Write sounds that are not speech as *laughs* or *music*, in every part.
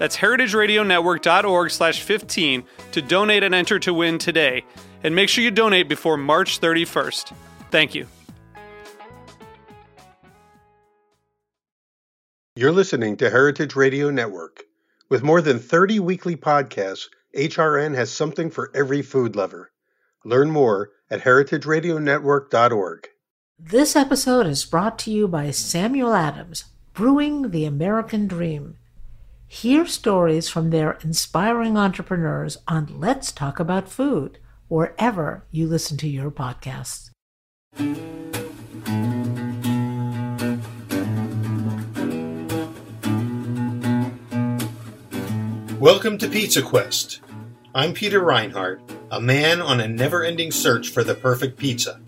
That's heritageradionetwork.org slash 15 to donate and enter to win today. And make sure you donate before March 31st. Thank you. You're listening to Heritage Radio Network. With more than 30 weekly podcasts, HRN has something for every food lover. Learn more at heritageradionetwork.org. This episode is brought to you by Samuel Adams, Brewing the American Dream. Hear stories from their inspiring entrepreneurs on Let's Talk About Food, wherever you listen to your podcasts. Welcome to Pizza Quest. I'm Peter Reinhart, a man on a never ending search for the perfect pizza.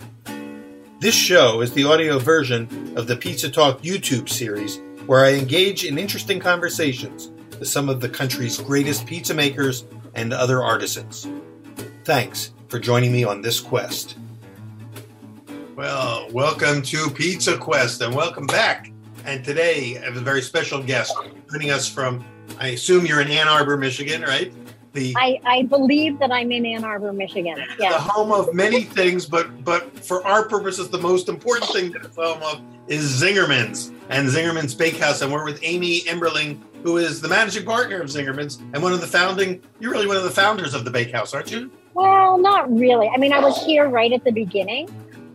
This show is the audio version of the Pizza Talk YouTube series where I engage in interesting conversations with some of the country's greatest pizza makers and other artisans. Thanks for joining me on this quest. Well, welcome to Pizza Quest and welcome back. And today I have a very special guest joining us from, I assume you're in Ann Arbor, Michigan, right? The, I, I believe that I'm in Ann Arbor, Michigan. The home of many things, but but for our purposes, the most important thing that it's home of is Zingerman's and Zingerman's Bakehouse. And we're with Amy Emberling, who is the managing partner of Zingerman's and one of the founding, you're really one of the founders of the Bakehouse, aren't you? Well, not really. I mean, I was here right at the beginning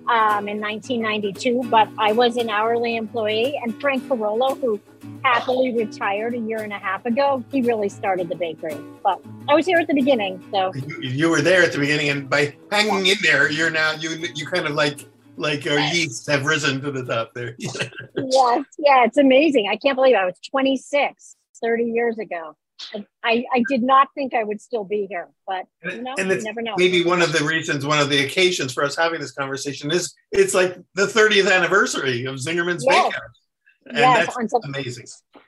um, in 1992, but I was an hourly employee. And Frank Carollo, who happily retired a year and a half ago, he really started the bakery. But I was here at the beginning, so you, you were there at the beginning, and by hanging in there, you're now you you kind of like like our yeast have risen to the top there. *laughs* yes, yeah, it's amazing. I can't believe I was 26 30 years ago. I, I did not think I would still be here, but you know, and it's never know. Maybe one of the reasons, one of the occasions for us having this conversation is it's like the 30th anniversary of Zingerman's yes. Bakehouse. And yes, that's amazing.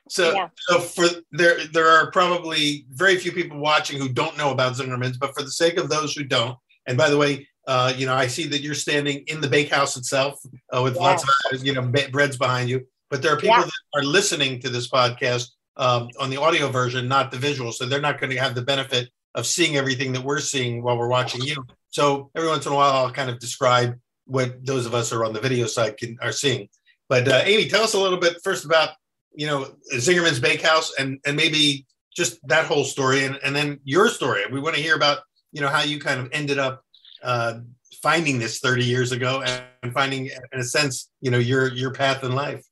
So, yeah. so for there, there are probably very few people watching who don't know about Zingerman's, but for the sake of those who don't, and by the way, uh, you know, I see that you're standing in the bakehouse itself uh, with lots of, you know, breads behind you. But there are people yeah. that are listening to this podcast um, on the audio version, not the visual. So they're not going to have the benefit of seeing everything that we're seeing while we're watching you. So every once in a while, I'll kind of describe what those of us who are on the video side can, are seeing. But uh, Amy, tell us a little bit first about you know Zingerman's Bakehouse and and maybe just that whole story, and, and then your story. We want to hear about you know how you kind of ended up uh, finding this 30 years ago and finding, in a sense, you know your your path in life.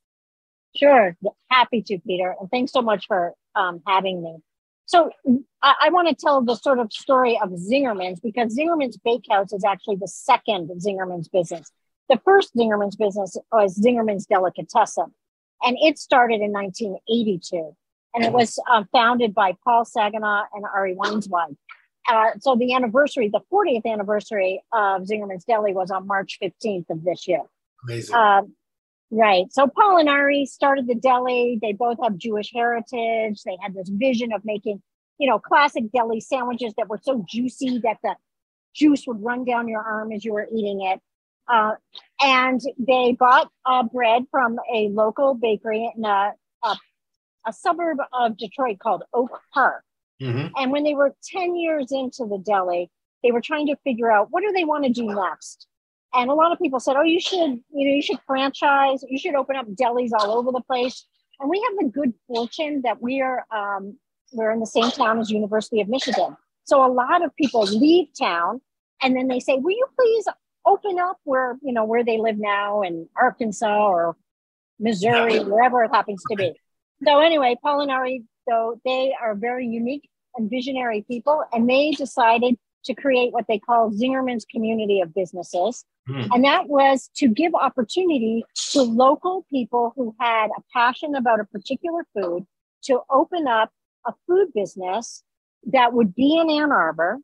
Sure. Happy to, Peter. And thanks so much for um, having me. So I, I want to tell the sort of story of Zingerman's because Zingerman's Bakehouse is actually the second Zingerman's business. The first Zingerman's business was Zingerman's Delicatessen, and it started in 1982. And it was uh, founded by Paul Saginaw and Ari Weinzweig. Uh, so the anniversary, the 40th anniversary of Zingerman's Deli was on March 15th of this year. Amazing. Uh, Right. So Paul and Ari started the deli. They both have Jewish heritage. They had this vision of making, you know, classic deli sandwiches that were so juicy that the juice would run down your arm as you were eating it. Uh, and they bought uh, bread from a local bakery in a, a, a suburb of Detroit called Oak Park. Mm-hmm. And when they were 10 years into the deli, they were trying to figure out what do they want to do next and a lot of people said, "Oh, you should, you know, you should franchise. You should open up delis all over the place." And we have the good fortune that we are um, we're in the same town as University of Michigan. So a lot of people leave town and then they say, "Will you please open up where you know where they live now in Arkansas or Missouri, wherever it happens to be. So anyway, Paul and Ari, so they are very unique and visionary people, and they decided to create what they call Zingerman's community of businesses. Mm. And that was to give opportunity to local people who had a passion about a particular food to open up a food business that would be in Ann Arbor,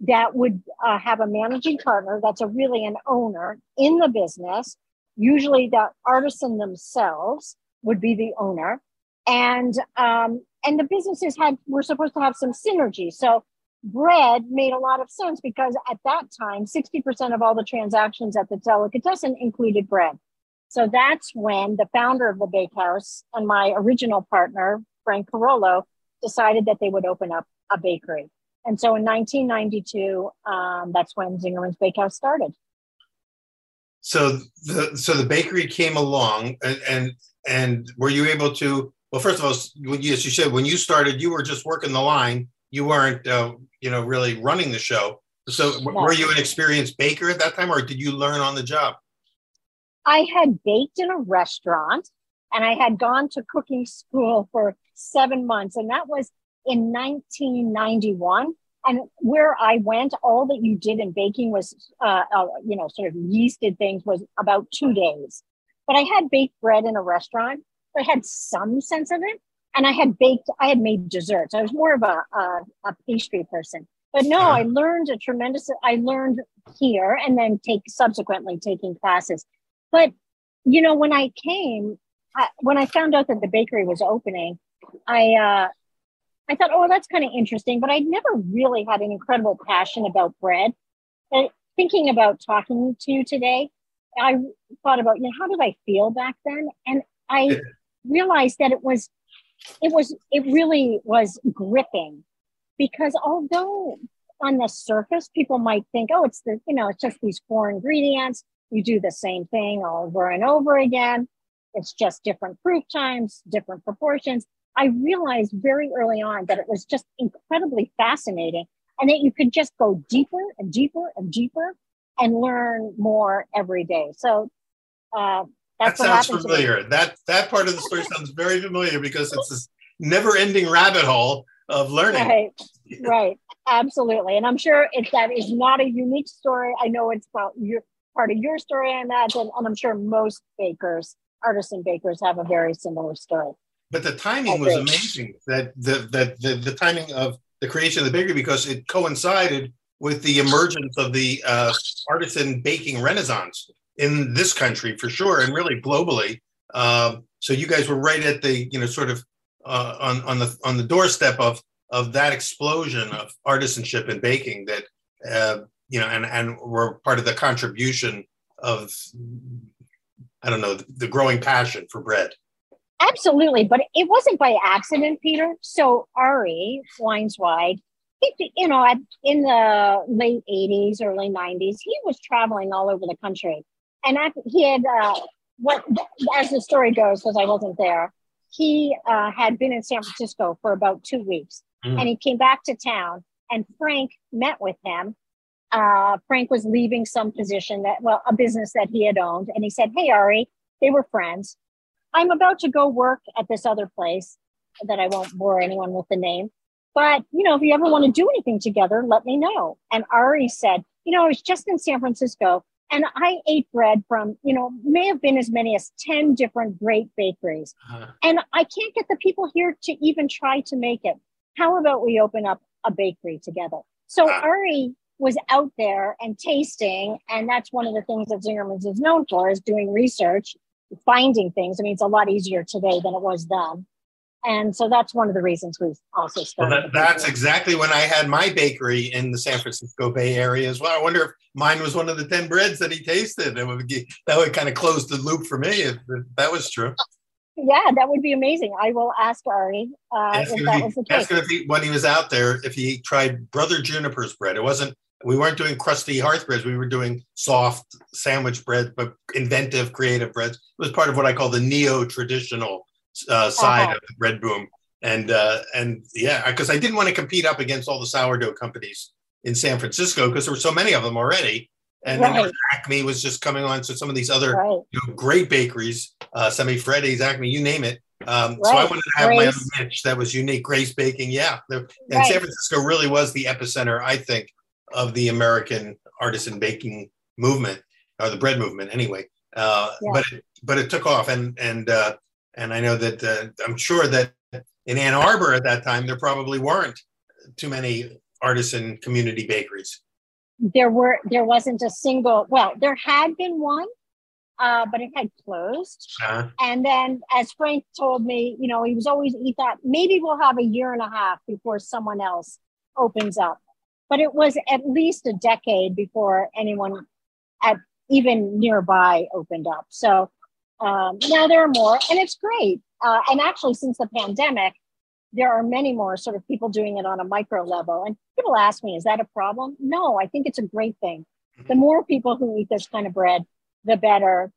that would uh, have a managing partner that's a really an owner in the business. Usually, the artisan themselves would be the owner, and um, and the businesses had were supposed to have some synergy. So bread made a lot of sense because at that time, 60% of all the transactions at the delicatessen included bread. So that's when the founder of the bakehouse and my original partner, Frank Carollo, decided that they would open up a bakery. And so in 1992, um, that's when Zingerman's Bakehouse started. So the so the bakery came along, and and, and were you able to? Well, first of all, as you said, when you started, you were just working the line. You weren't, uh, you know, really running the show. So, were you an experienced baker at that time, or did you learn on the job? I had baked in a restaurant, and I had gone to cooking school for seven months, and that was in 1991. And where I went, all that you did in baking was, uh, uh, you know, sort of yeasted things was about two days. But I had baked bread in a restaurant, I had some sense of it. And I had baked, I had made desserts. I was more of a, a, a pastry person. But no, I learned a tremendous, I learned here and then take subsequently taking classes. But, you know, when I came, I, when I found out that the bakery was opening, I, uh, I thought, oh, that's kind of interesting, but I'd never really had an incredible passion about bread. And thinking about talking to you today, I thought about, you know, how did I feel back then? And I realized that it was, it was, it really was gripping because although on the surface, people might think, oh, it's the, you know, it's just these four ingredients. You do the same thing over and over again. It's just different proof times, different proportions. I realized very early on that it was just incredibly fascinating and that you could just go deeper and deeper and deeper and learn more every day. So uh, that sounds familiar. That that part of the story sounds very familiar because it's this never-ending rabbit hole of learning. Right, right, absolutely. And I'm sure if that is not a unique story. I know it's about your part of your story, I imagine, and I'm sure most bakers, artisan bakers, have a very similar story but the timing was amazing. That the, the the the timing of the creation of the bakery because it coincided with the emergence of the uh, artisan baking renaissance in this country for sure, and really globally. Um, so you guys were right at the you know sort of uh, on on the on the doorstep of of that explosion of artisanship in baking that uh, you know and and were part of the contribution of I don't know the, growing passion for bread. Absolutely, but it wasn't by accident, Peter. So Ari Weinzweig, he, you know, in the late '80s, early '90s, he was traveling all over the country, and he had uh, what, as the story goes, because I wasn't there, he uh, had been in San Francisco for about two weeks, mm. and he came back to town, and Frank met with him. Uh, Frank was leaving some position that, well, a business that he had owned, and he said, "Hey, Ari." They were friends I'm about to go work at this other place that I won't bore anyone with the name. But, you know, if you ever want to do anything together, let me know. And Ari said, you know, I was just in San Francisco and I ate bread from, you know, may have been as many as 10 different great bakeries. Uh-huh. And I can't get the people here to even try to make it. How about we open up a bakery together? So uh-huh. Ari was out there and tasting. And that's one of the things that Zingerman's is known for is doing research finding things. I mean, it's a lot easier today than it was then. And so that's one of the reasons we've also started. Well, that, that's exactly when I had my bakery in the San Francisco Bay Area as well. I wonder if mine was one of the 10 breads that he tasted. It would get, that would kind of close the loop for me if, if that was true. Yeah, that would be amazing. I will ask Ari uh, if that was the case. Ask him if he, when he was out there, if he tried Brother Juniper's bread. It wasn't we weren't doing crusty hearth breads. We were doing soft sandwich bread, but inventive, creative breads. It was part of what I call the neo-traditional uh, side uh-huh. of Red boom. And uh, and yeah, because I didn't want to compete up against all the sourdough companies in San Francisco because there were so many of them already. and right. then Acme was just coming on. So some of these other right. you know, great bakeries, uh, Semifreddi's, Acme, you name it. Um, right. So I wanted to have Grace. my own niche that was unique. Grace Baking, yeah. and San Francisco really was the epicenter, I think, of the American artisan baking movement or the bread movement, anyway. Uh, yeah. But it, but it took off, and and uh, and I know that uh, I'm sure that in Ann Arbor at that time there probably weren't too many artisan community bakeries. There were there wasn't a single well there had been one uh, but it had closed. Uh-huh. and then as frank told me you know he was always he thought maybe we'll have a year and a half before someone else opens up. But it was at least a decade before anyone at even nearby opened up. So um, now there are more and it's great uh, and actually since the pandemic there are many more sort of people doing it on a micro level. And people ask me, is that a problem? No, I think it's a great thing. The more people who eat this kind of bread, the better.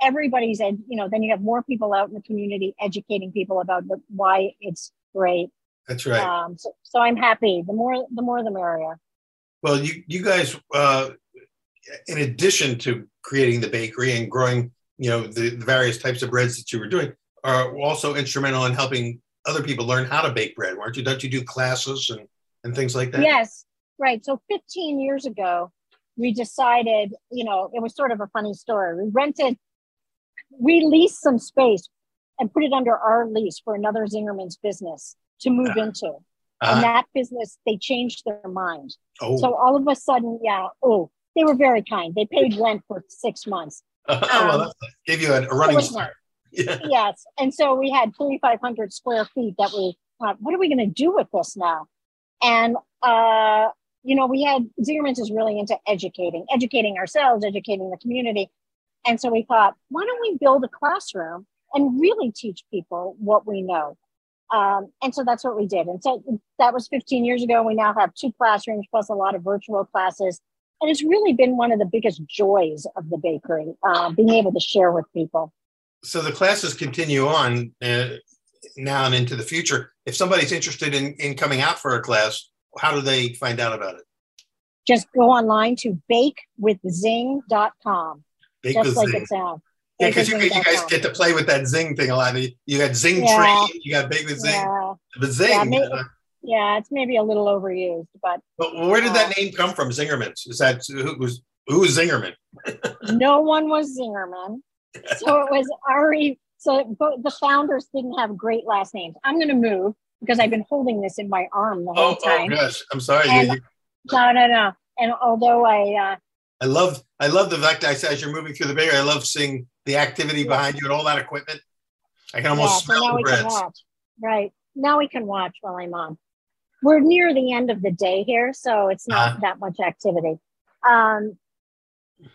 Everybody's, you know, then you have more people out in the community educating people about the, why it's great. That's right. Um, so, so I'm happy. The more, the more, the merrier. Well, you you guys, uh, in addition to creating the bakery and growing, you know, the, the various types of breads that you were doing, are also instrumental in helping other people learn how to bake bread, weren't you? Don't you do classes and, and things like that? Yes, right. So 15 years ago, we decided, you know, it was sort of a funny story. We rented, we leased some space and put it under our lease for another Zingerman's business to move uh, into. Uh, and that business, they changed their mind. Oh. So all of a sudden, yeah, oh, they were very kind. They paid rent for six months. *laughs* Um, well, gave you a, a running start. *laughs* Yeah. Yes. And so we had 3,500 square feet that we thought, what are we going to do with this now? And, uh, you know, we had Zingerman's is really into educating, educating ourselves, educating the community. And so we thought, why don't we build a classroom and really teach people what we know? Um, and so that's what we did. And so that was 15 years ago. We now have two classrooms plus a lot of virtual classes. And it's really been one of the biggest joys of the bakery, uh, being able to share with people so the classes continue on uh, now and into the future. If somebody's interested in, in coming out for a class, how do they find out about it? Just go online to bakewithzing.com. Bake just like zing. it sounds. Yeah, because you, you, guys get to play with that zing thing a lot. You got zing yeah. train, you got bake with zing. Yeah. The zing. Yeah, maybe, uh, yeah, it's maybe a little overused, but. But where did uh, that name come from? Zingerman's. Is that who was who was Zingerman? *laughs* no one was Zingerman so it was Ari. So both the founders didn't have great last names. I'm going to move because I've been holding this in my arm the whole oh, time. Oh gosh, I'm sorry. And, you, no, no, no. And although I, uh, I love, I love the fact that as you're moving through the bay. I love seeing the activity yeah. behind you and all that equipment. I can almost yeah, smell so now the breads. We can watch. Right now, we can watch while I'm on. We're near the end of the day here, so it's not uh-huh. that much activity. Um,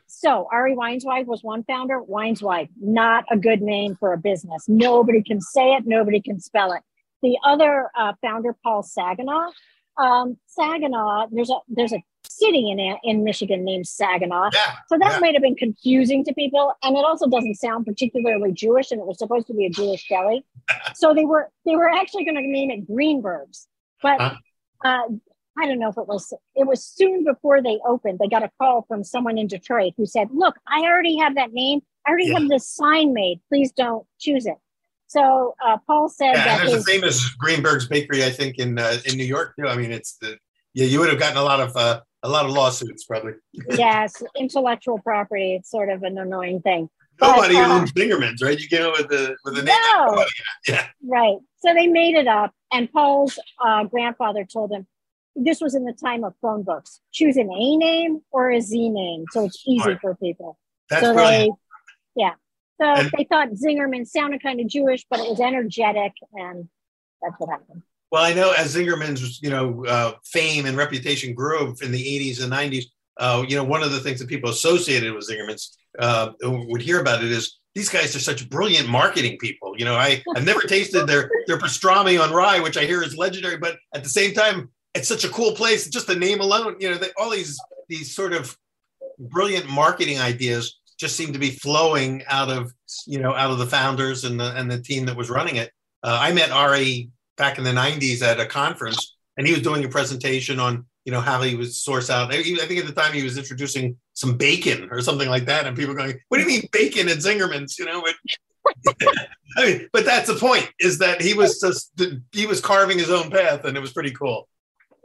so Ari Weinzweig was one founder. Weinzweig, not a good name for a business. Nobody can say it. Nobody can spell it. The other uh, founder, Paul Saginaw. Um, Saginaw, there's a there's a city in in Michigan named Saginaw. Yeah, so that yeah. might have been confusing to people, and it also doesn't sound particularly Jewish. And it was supposed to be a Jewish deli, *laughs* so they were they were actually going to name it Greenberg's, but. Huh? Uh, I don't know if it was, it was soon before they opened. They got a call from someone in Detroit who said, Look, I already have that name. I already yeah. have this sign made. Please don't choose it. So uh, Paul said yeah, that. There's his, the same as Greenberg's Bakery, I think, in uh, in New York too. I mean, it's the yeah, you would have gotten a lot of uh, a lot of lawsuits probably. yes, intellectual property. It's sort of an annoying thing. Nobody but, uh, owns Zingerman's, right? You get it with the with the name. No. Yeah. Right. So they made it up, and Paul's uh, grandfather told him, this was in the time of phone books. Choose an A name or a Z name, so it's easy for people. That's so brilliant. They, yeah. So and, they thought Zingerman sounded kind of Jewish, but it was energetic, and that's what happened. Well, I know as Zingerman's, you know, uh, fame and reputation grew in the 80s and 90s. Uh, you know, one of the things that people associated with Zingerman's uh, would hear about it is these guys are such brilliant marketing people. You know, I, I've never tasted their their pastrami on rye, which I hear is legendary, but at the same time, it's such a cool place. Just the name alone, you know, they, all these these sort of brilliant marketing ideas just seem to be flowing out of you know out of the founders and the and the team that was running it. Uh, I met Ari back in the '90s at a conference, and he was doing a presentation on you know how he would source out. I think at the time he was introducing some bacon or something like that, and people going, "What do you mean bacon at Zingerman's?" You know, but *laughs* I mean, but that's the point is that he was just he was carving his own path, and it was pretty cool.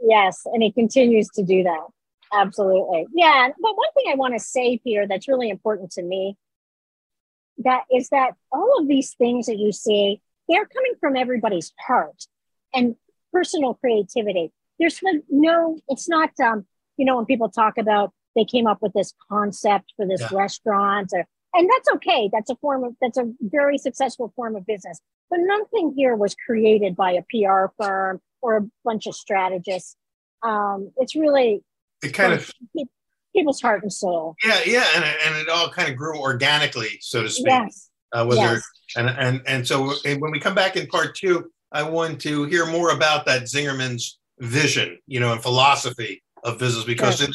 Yes, and he continues to do that. Absolutely, yeah. But one thing I want to say, Peter, that's really important to me, that is that all of these things that you see, they're coming from everybody's heart and personal creativity there's no, it's not, um, you know, when people talk about they came up with this concept for this yeah. restaurant or, and that's okay. That's a form of, that's a very successful form of business. But nothing here was created by a PR firm or a bunch of strategists. Um, it's really, it kind of, people's heart and soul. Yeah, yeah, and, and it all kind of grew organically, so to speak. Yes. Uh, was yes. there, and and and so when we come back in part two, I want to hear more about that Zingerman's vision, you know, and philosophy of business because it,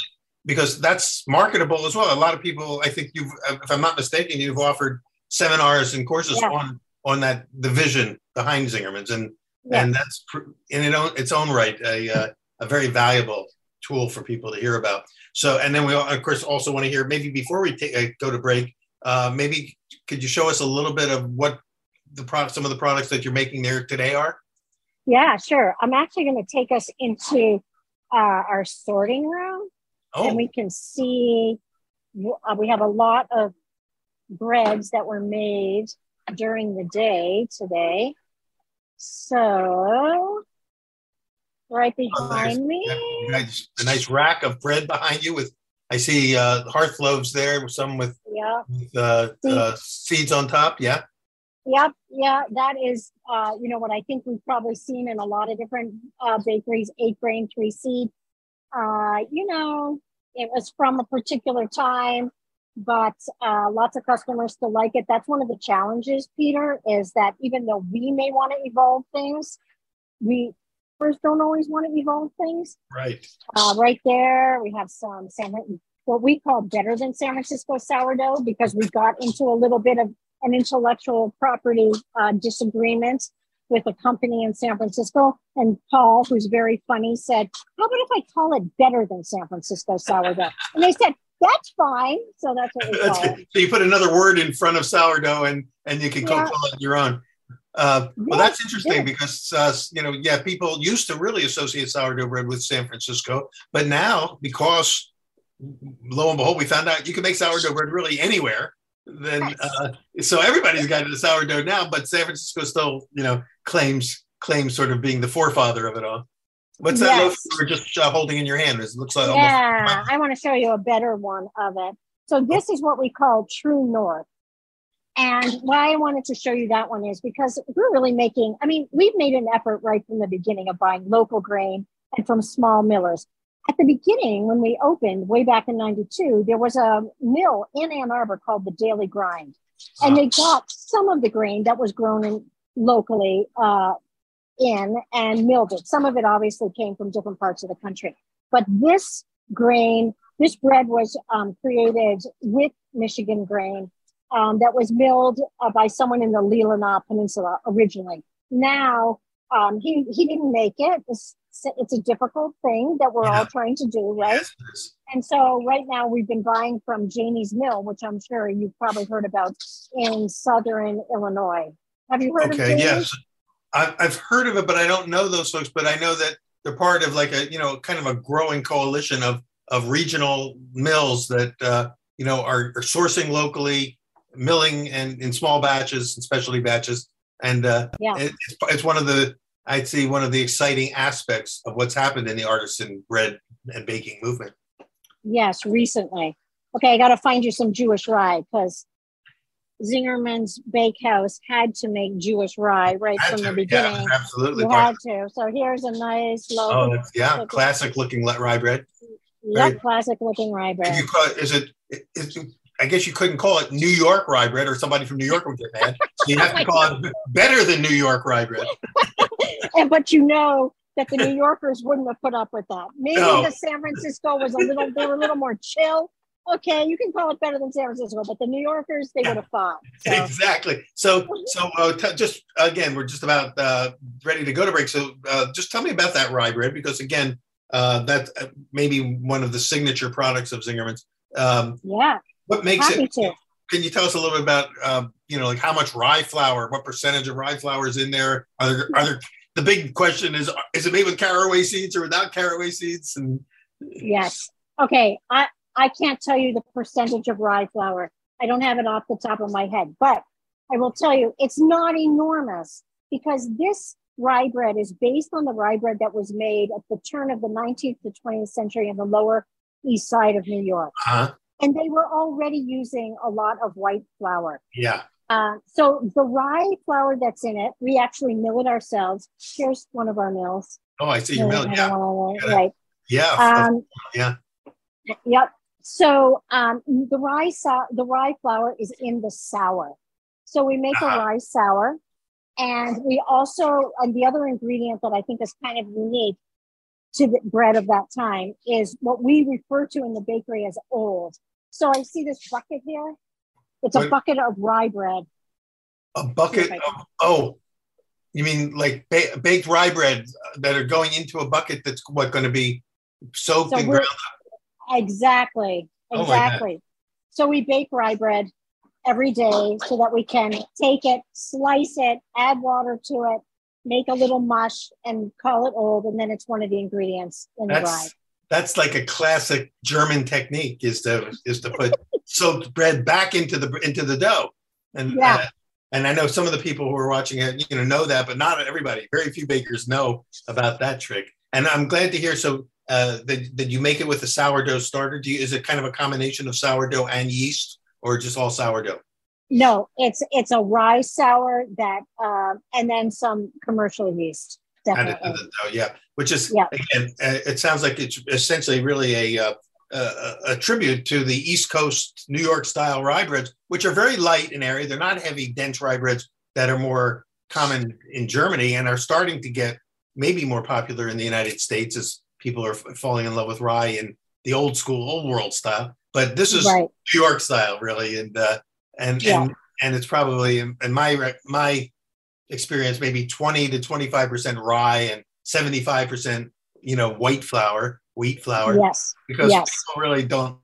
because that's marketable as well. A lot of people, I think you've, if I'm not mistaken, you've offered seminars and courses yeah. on on that the vision behind Zingerman's, and yeah. and that's in its own, right a uh, a very valuable tool for people to hear about. So, and then we of course also want to hear maybe before we uh, go to break, uh, maybe could you show us a little bit of what the product, some of the products that you're making there today are? Yeah, sure. I'm actually going to take us into uh, our sorting room, oh. and we can see uh, we have a lot of breads that were made during the day today. So, right behind oh, me, nice, a nice rack of bread behind you with I see uh, hearth loaves there, some with yeah with, uh, uh, seeds on top. Yeah. Yep, yeah, that is, uh, you know, what I think we've probably seen in a lot of different uh, bakeries, eight grain, three seed. Uh, you know, it was from a particular time, but uh, lots of customers still like it. That's one of the challenges, Peter, is that even though we may want to evolve things, we first don't always want to evolve things. Right. Uh, right there, we have some San, what we call better than San Francisco sourdough because we got into a little bit of an intellectual property uh, disagreement with a company in San Francisco. And Paul, who's very funny, said, How about if I call it better than San Francisco sourdough? And they said, That's fine. So that's what we call it. So you put another word in front of sourdough and, and you can yeah. call it your own. Uh, well, that's interesting yeah. because uh, you know, yeah, people used to really associate sourdough bread with San Francisco, but now because lo and behold, we found out you can make sourdough bread really anywhere then uh, so everybody's got a sourdough now, but San Francisco still, you know, claims claims sort of being the forefather of it all. What's that yes. loaf you were just uh, holding in your hand? It looks like yeah. Almost- I want to show you a better one of it. So this is what we call True North. And why I wanted to show you that one is because we're really making, I mean, we've made an effort right from the beginning of buying local grain and from small millers at the beginning, when we opened way back in 92, there was a mill in Ann Arbor called the Daily Grind. And they got some of the grain that was grown in, locally uh, in and milled it. Some of it obviously came from different parts of the country. But this grain, this bread was um, created with Michigan grain um, that was milled uh, by someone in the Leelanau Peninsula originally. Now, um, he, he didn't make it. This it's a difficult thing that we're yeah. all trying to do, right? Yes, and so right now we've been buying from Janie's Mill, which I'm sure you've probably heard about in Southern Illinois. Have you heard okay, of Okay, yes. I've heard of it, but I don't know those folks. But I know that they're part of like a you know kind of a growing coalition of of regional mills that uh, you know are, are, sourcing locally, milling and in small batches and specialty batches, and uh, yeah. it, it's, it's one of the I'd say one of the exciting aspects of what's happened in the artisan bread and baking movement. Yes, recently. Okay, I got to find you some Jewish rye because Zingerman's Bakehouse had to make Jewish rye right from to, the beginning. Yeah, absolutely. You had to. So here's a nice low. Oh, yeah, classic looking rye bread. Yep, classic looking rye bread. It, is it, is, I guess you couldn't call it New York rye bread or somebody from New York would get mad. So you have to call it better than New York rye bread. *laughs* and but you know that the New Yorkers wouldn't have put up with that. Maybe no. the San Francisco was a little they were a little more chill. Okay, you can call it better than San Francisco, but the New Yorkers they would have fought. So. Exactly. So so uh, t- just again, we're just about uh, ready to go to break. So uh, just tell me about that rye bread because again, Uh, that's uh, maybe one of the signature products of Zingerman's. Um, yeah. What makes Happy it? To. Can you tell us a little bit about, um, you know, like how much rye flour, what percentage of rye flour is in there? Are there, are there, the big question is, is it made with caraway seeds or without caraway seeds? And yes. Okay. I, I can't tell you the percentage of rye flour. I don't have it off the top of my head, but I will tell you it's not enormous because this rye bread is based on the rye bread that was made at the turn of the 19th to 20th century in the lower east side of New York. Uh-huh. And they were already using a lot of white flour. Yeah. Uh, so the rye flour that's in it, we actually mill it ourselves. Here's one of our mills. Oh, I see your mill. Yeah. Right. Yeah. Um, yeah. Yep. So um, the rye so- the rye flour is in the sour. So we make uh-huh. a rye sour, and we also and the other ingredient that I think is kind of unique to the bread of that time is what we refer to in the bakery as old. So I see this bucket here. It's a what? bucket of rye bread. A bucket of oh, you mean like ba- baked rye bread that are going into a bucket that's what going to be soaked so and ground up? Exactly. Exactly. Oh so we bake rye bread every day so that we can take it, slice it, add water to it, make a little mush, and call it old, and then it's one of the ingredients in that's, the rye. That's like a classic German technique: is to is to put *laughs* soaked bread back into the into the dough, and yeah. Uh, and I know some of the people who are watching it, you know, know that, but not everybody. Very few bakers know about that trick. And I'm glad to hear. So uh, that, that you make it with a sourdough starter. Do you, is it kind of a combination of sourdough and yeast? or just all sourdough? No, it's it's a rye sour that, uh, and then some commercial yeast. Definitely. Dough, yeah, which is yeah. again, uh, it sounds like it's essentially really a, uh, a, a tribute to the East Coast New York style rye breads, which are very light in area. They're not heavy, dense rye breads that are more common in Germany and are starting to get maybe more popular in the United States as people are falling in love with rye in the old school, old world style but this is right. New York style, really, and uh, and yeah. and and it's probably in, in my my experience maybe twenty to twenty five percent rye and seventy five percent you know white flour, wheat flour. Yes, because yes. people really don't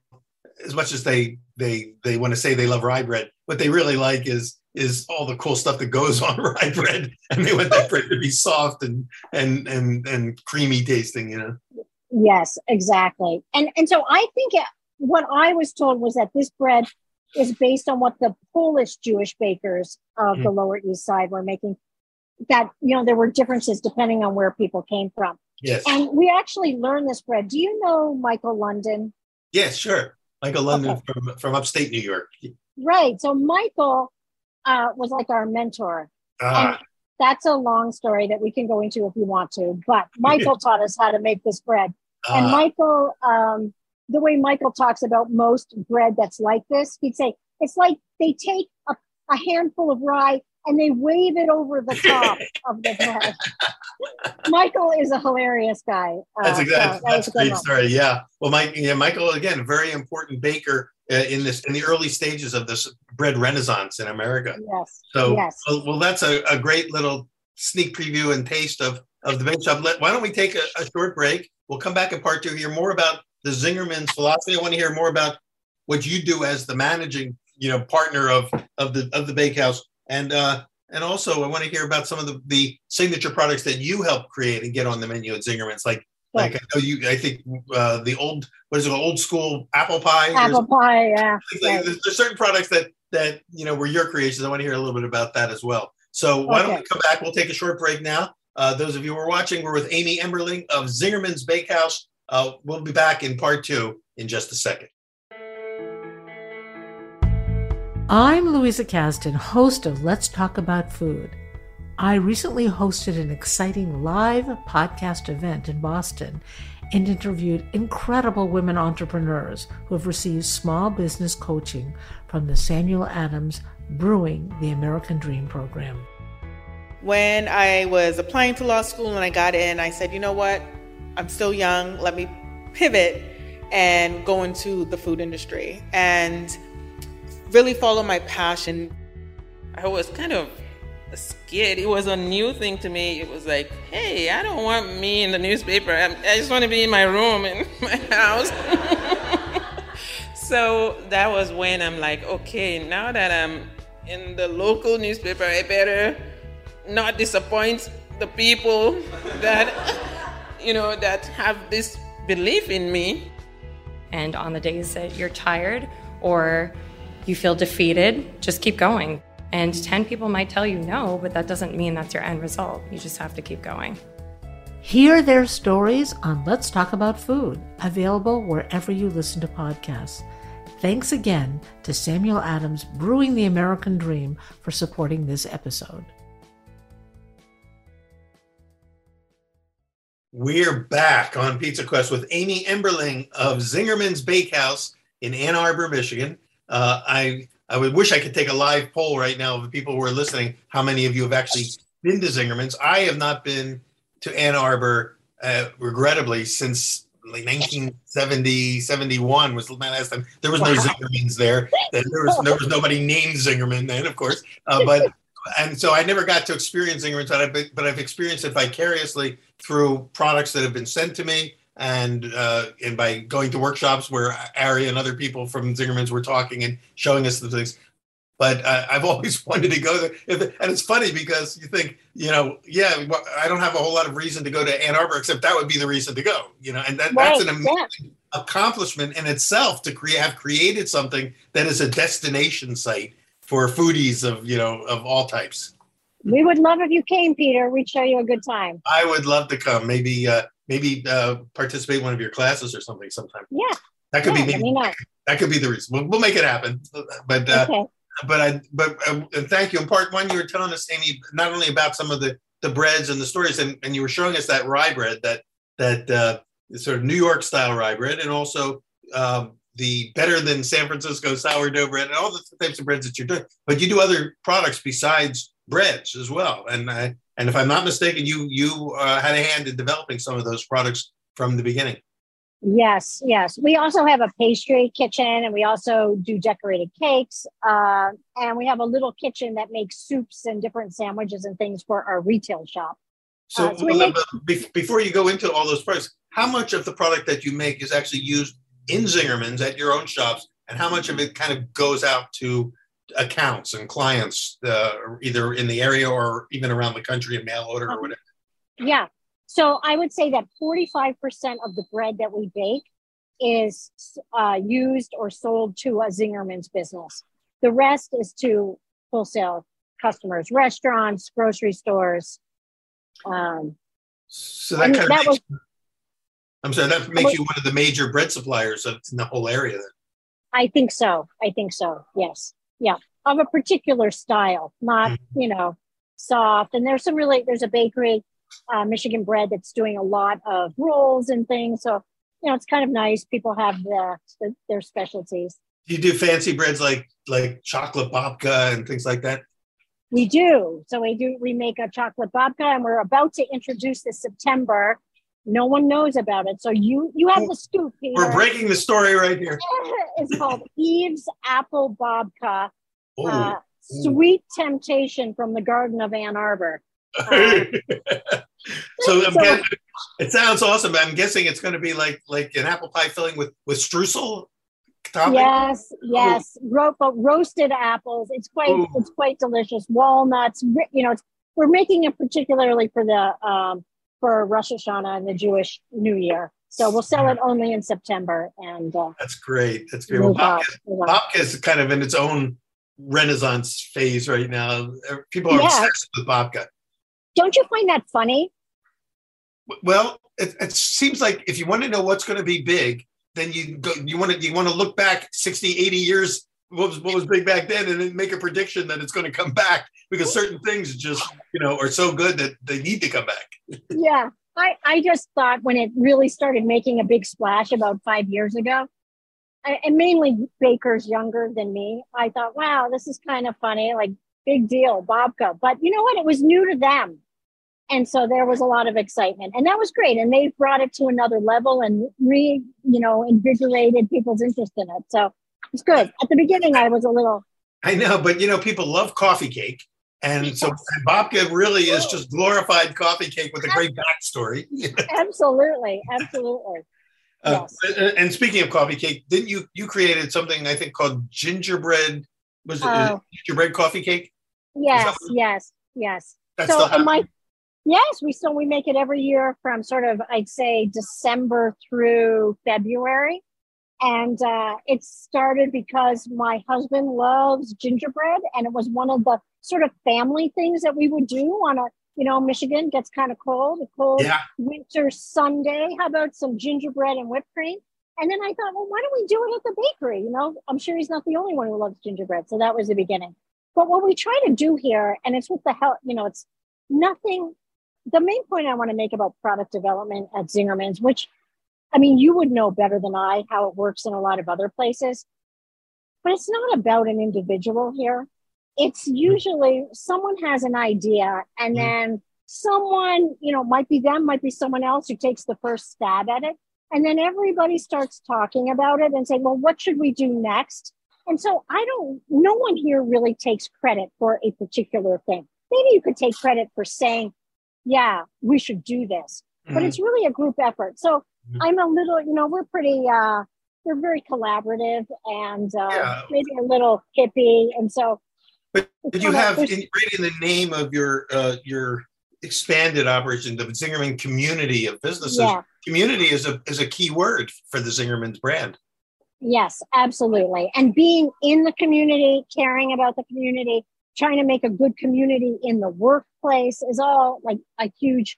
as much as they they they want to say they love rye bread. What they really like is is all the cool stuff that goes *laughs* on rye bread, and they want that bread to be soft and and and and creamy tasting. You know. Yes, exactly. And and so I think what I was told was that this bread is based on what the Polish Jewish bakers of mm. the Lower East Side were making. That you know there were differences depending on where people came from. Yes, and we actually learned this bread. Do you know Michael London? Yes, sure. Michael London okay. from from upstate New York. Right. So Michael uh, was like our mentor. Ah. And that's a long story that we can go into if you want to. But Michael *laughs* taught us how to make this bread. Ah. And Michael um, the way Michael talks about most bread that's like this, he'd say it's like they take a, a handful of rye and they wave it over the top *laughs* of the bread. Michael is a hilarious guy. Uh, that's, exactly, so that's a great story. Yeah. Well, Mike, yeah, Michael again, very important baker uh, in this in the early stages of this bread renaissance in America. Yes. So, yes. Well, well, that's a, a great little sneak preview and taste of of the bake shop. Let, why don't we take a, a short break? We'll come back in part two, hear more about the Zingerman's philosophy. I want to hear more about what you do as the managing, you know, partner of of the of the bakehouse, and uh, and also I want to hear about some of the, the signature products that you help create and get on the menu at Zingerman's, like like I know you. I think uh, the old what is it, old school apple pie. Apple pie, yeah. Like, there's, there's, certain products that that you know were your creations. I want to hear a little bit about that as well. So why okay. don't we come back? We'll take a short break now. Uh, those of you who are watching, we're with Amy Emberling of Zingerman's Bakehouse. Uh, we'll be back in part two in just a second. I'm Louisa Kasdon, host of Let's Talk About Food. I recently hosted an exciting live podcast event in Boston and interviewed incredible women entrepreneurs who have received small business coaching from the Samuel Adams Brewing the American Dream program. When I was applying to law school and I got in, I said, you know what? I'm still young. Let me pivot and go into the food industry and really follow my passion. I was kind of scared. It was a new thing to me. It was like, hey, I don't want me in the newspaper. I, just want to be in my room in *laughs* my house. *laughs* so that was when I'm like, okay, now that I'm in the local newspaper, I better not disappoint the people that, you know, that have this belief in me. And on the days that you're tired or you feel defeated, just keep going. And 10 people might tell you no, but that doesn't mean that's your end result. You just have to keep going. Hear their stories on Let's Talk About Food, available wherever you listen to podcasts. Thanks again to Samuel Adams Brewing the American Dream for supporting this episode. We're back on Pizza Quest with Amy Emberling of Zingerman's Bakehouse in Ann Arbor, Michigan. Uh, I I would wish I could take a live poll right now of the people who are listening. How many of you have actually been to Zingerman's? I have not been to Ann Arbor, uh, regrettably, since like 1970, 71 was my last time. There was no Zingerman's there. There was there was nobody named Zingerman then, of course. Uh, but and so I never got to experience Zingerman's, but, I, but I've experienced it vicariously through products that have been sent to me and uh, and by going to workshops where Ari and other people from Zingerman's were talking and showing us the things. But uh, I've *laughs* always wanted to go there, and it's funny because you think, you know, yeah, I don't have a whole lot of reason to go to Ann Arbor, except that would be the reason to go, you know, and that, right, that's an amazing yeah. accomplishment in itself to create have created something that is a destination site for foodies of you know of all types. We would love if you came, Peter. We'd show you a good time. I would love to come. Maybe uh, maybe uh, participate in one of your classes or something sometime. Yeah, that could yeah, be maybe, that could be the reason. We'll, we'll make it happen. But uh, okay. but I but uh, thank you. In part one, you were telling us, Amy, not only about some of the the breads and the stories, and, and you were showing us that rye bread that that uh, sort of New York style rye bread, and also um, the better than San Francisco sourdough bread, and all the types of breads that you're doing. But you do other products besides breads as well, and I, and if I'm not mistaken, you you uh, had a hand in developing some of those products from the beginning. Yes, yes. We also have a pastry kitchen, and we also do decorated cakes. Uh, and we have a little kitchen that makes soups and different sandwiches and things for our retail shop. So, uh, so make- before you go into all those products, how much of the product that you make is actually used in Zingerman's at your own shops, and how much of it kind of goes out to accounts and clients, uh, either in the area or even around the country in mail order or whatever? Yeah. So I would say that 45% of the bread that we bake is uh, used or sold to a Zingerman's business. The rest is to wholesale customers, restaurants, grocery stores. Um, so that kind of that makes, was, I'm sorry, that makes you one of the major bread suppliers of, in the whole area. Then. I think so. I think so. Yes yeah of a particular style not mm-hmm. you know soft. And there's some really there's a bakery uh, michigan bread that's doing a lot of rolls and things. So you know it's kind of nice. People have the, the their specialties. You do fancy breads like like chocolate babka and things like that? We do. So we do we make a chocolate babka and we're about to introduce this september no one knows about it so you you have the scoop Peter. we're breaking the story right here *laughs* it's called eve's apple babka uh, sweet temptation from the Garden of Ann Arbor. *laughs* So, so guessing, it sounds awesome. I'm guessing it's going to be like like an apple pie filling with with streusel. Topping? Yes, yes, Ro- roasted apples. It's quite Ooh. it's quite delicious. Walnuts. You know, we're making it particularly for the um, for Rosh Hashanah and the Jewish New Year. So we'll sell it only in September. And uh, that's great. That's great. Well, babka, is kind of in its own renaissance phase right now. People are yeah. obsessed with babka. Don't you find that funny? Well, it, it seems like if you want to know what's going to be big, then you go, you want to you want to look back 60, 80 years what was what was big back then and then make a prediction that it's going to come back because certain things just you know are so good that they need to come back yeah i i just thought when it really started making a big splash about five years ago and mainly bakers younger than me. I thought, wow, this is kind of funny, like big deal, babka. But you know what? It was new to them. And so there was a lot of excitement and that was great. And they brought it to another level and re, you know, invigorated people's interest in it. So it's good. At the beginning, I was a little. I know, but you know, people love coffee cake And so babka really is just glorified coffee cake with a great backstory. *laughs* absolutely, absolutely. Uh, yes. And speaking of coffee cake, didn't you you created something I think called gingerbread? Was it uh, gingerbread coffee cake? Yes, yes, yes. That's so my yes, we still we make it every year from sort of I'd say December through February. And uh, it started because my husband loves gingerbread, and it was one of the sort of family things that we would do on a, you know, Michigan gets kind of cold, a cold yeah. winter Sunday. How about some gingerbread and whipped cream? And then I thought, well, why don't we do it at the bakery? You know, I'm sure he's not the only one who loves gingerbread. So that was the beginning. But what we try to do here, and it's with the help, you know, it's nothing. The main point I want to make about product development at Zingerman's, which I mean, you would know better than I how it works in a lot of other places, but it's not about an individual here. It's usually someone has an idea and then someone, you know, might be them, might be someone else who takes the first stab at it. And then everybody starts talking about it and saying, well, what should we do next? And so I don't, no one here really takes credit for a particular thing. Maybe you could take credit for saying, yeah, we should do this, but mm-hmm. it's really a group effort. So Mm-hmm. I'm a little, you know, we're pretty, uh, we're very collaborative and uh, yeah. maybe a little hippie. And so, but did you have in, right in the name of your uh, your expanded operation, the Zingerman community of businesses? Yeah. Community is a is a key word for the Zingerman's brand. Yes, absolutely. And being in the community, caring about the community, trying to make a good community in the workplace is all like a huge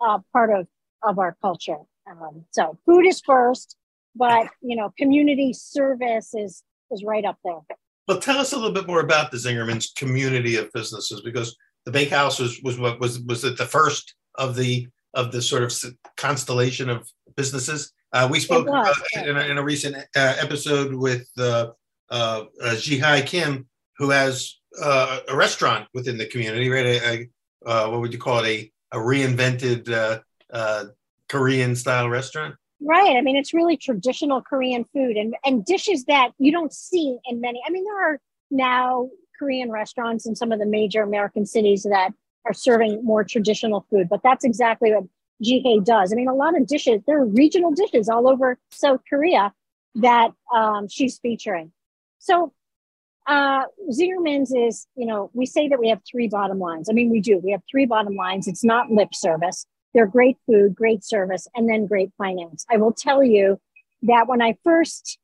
uh, part of of our culture. Um, so food is first, but you know, community service is is right up there. Well, tell us a little bit more about the Zingerman's community of businesses because the Bakehouse was was what was was it the first of the of the sort of constellation of businesses. Uh, we spoke was, in, a, in, a, recent uh, episode with uh, uh, uh Ji Hye Kim, who has uh, a restaurant within the community, right? A, a uh, what would you call it? A, a reinvented uh, uh, Korean style restaurant? Right. I mean, it's really traditional Korean food and, and dishes that you don't see in many. I mean, there are now Korean restaurants in some of the major American cities that are serving more traditional food, but that's exactly what Ji Hye does. I mean, a lot of dishes, there are regional dishes all over South Korea that um, she's featuring. So, uh, Zingerman's is, you know, we say that we have three bottom lines. I mean, we do. We have three bottom lines. It's not lip service. They're great food, great service, and then great finance. I will tell you that when I first,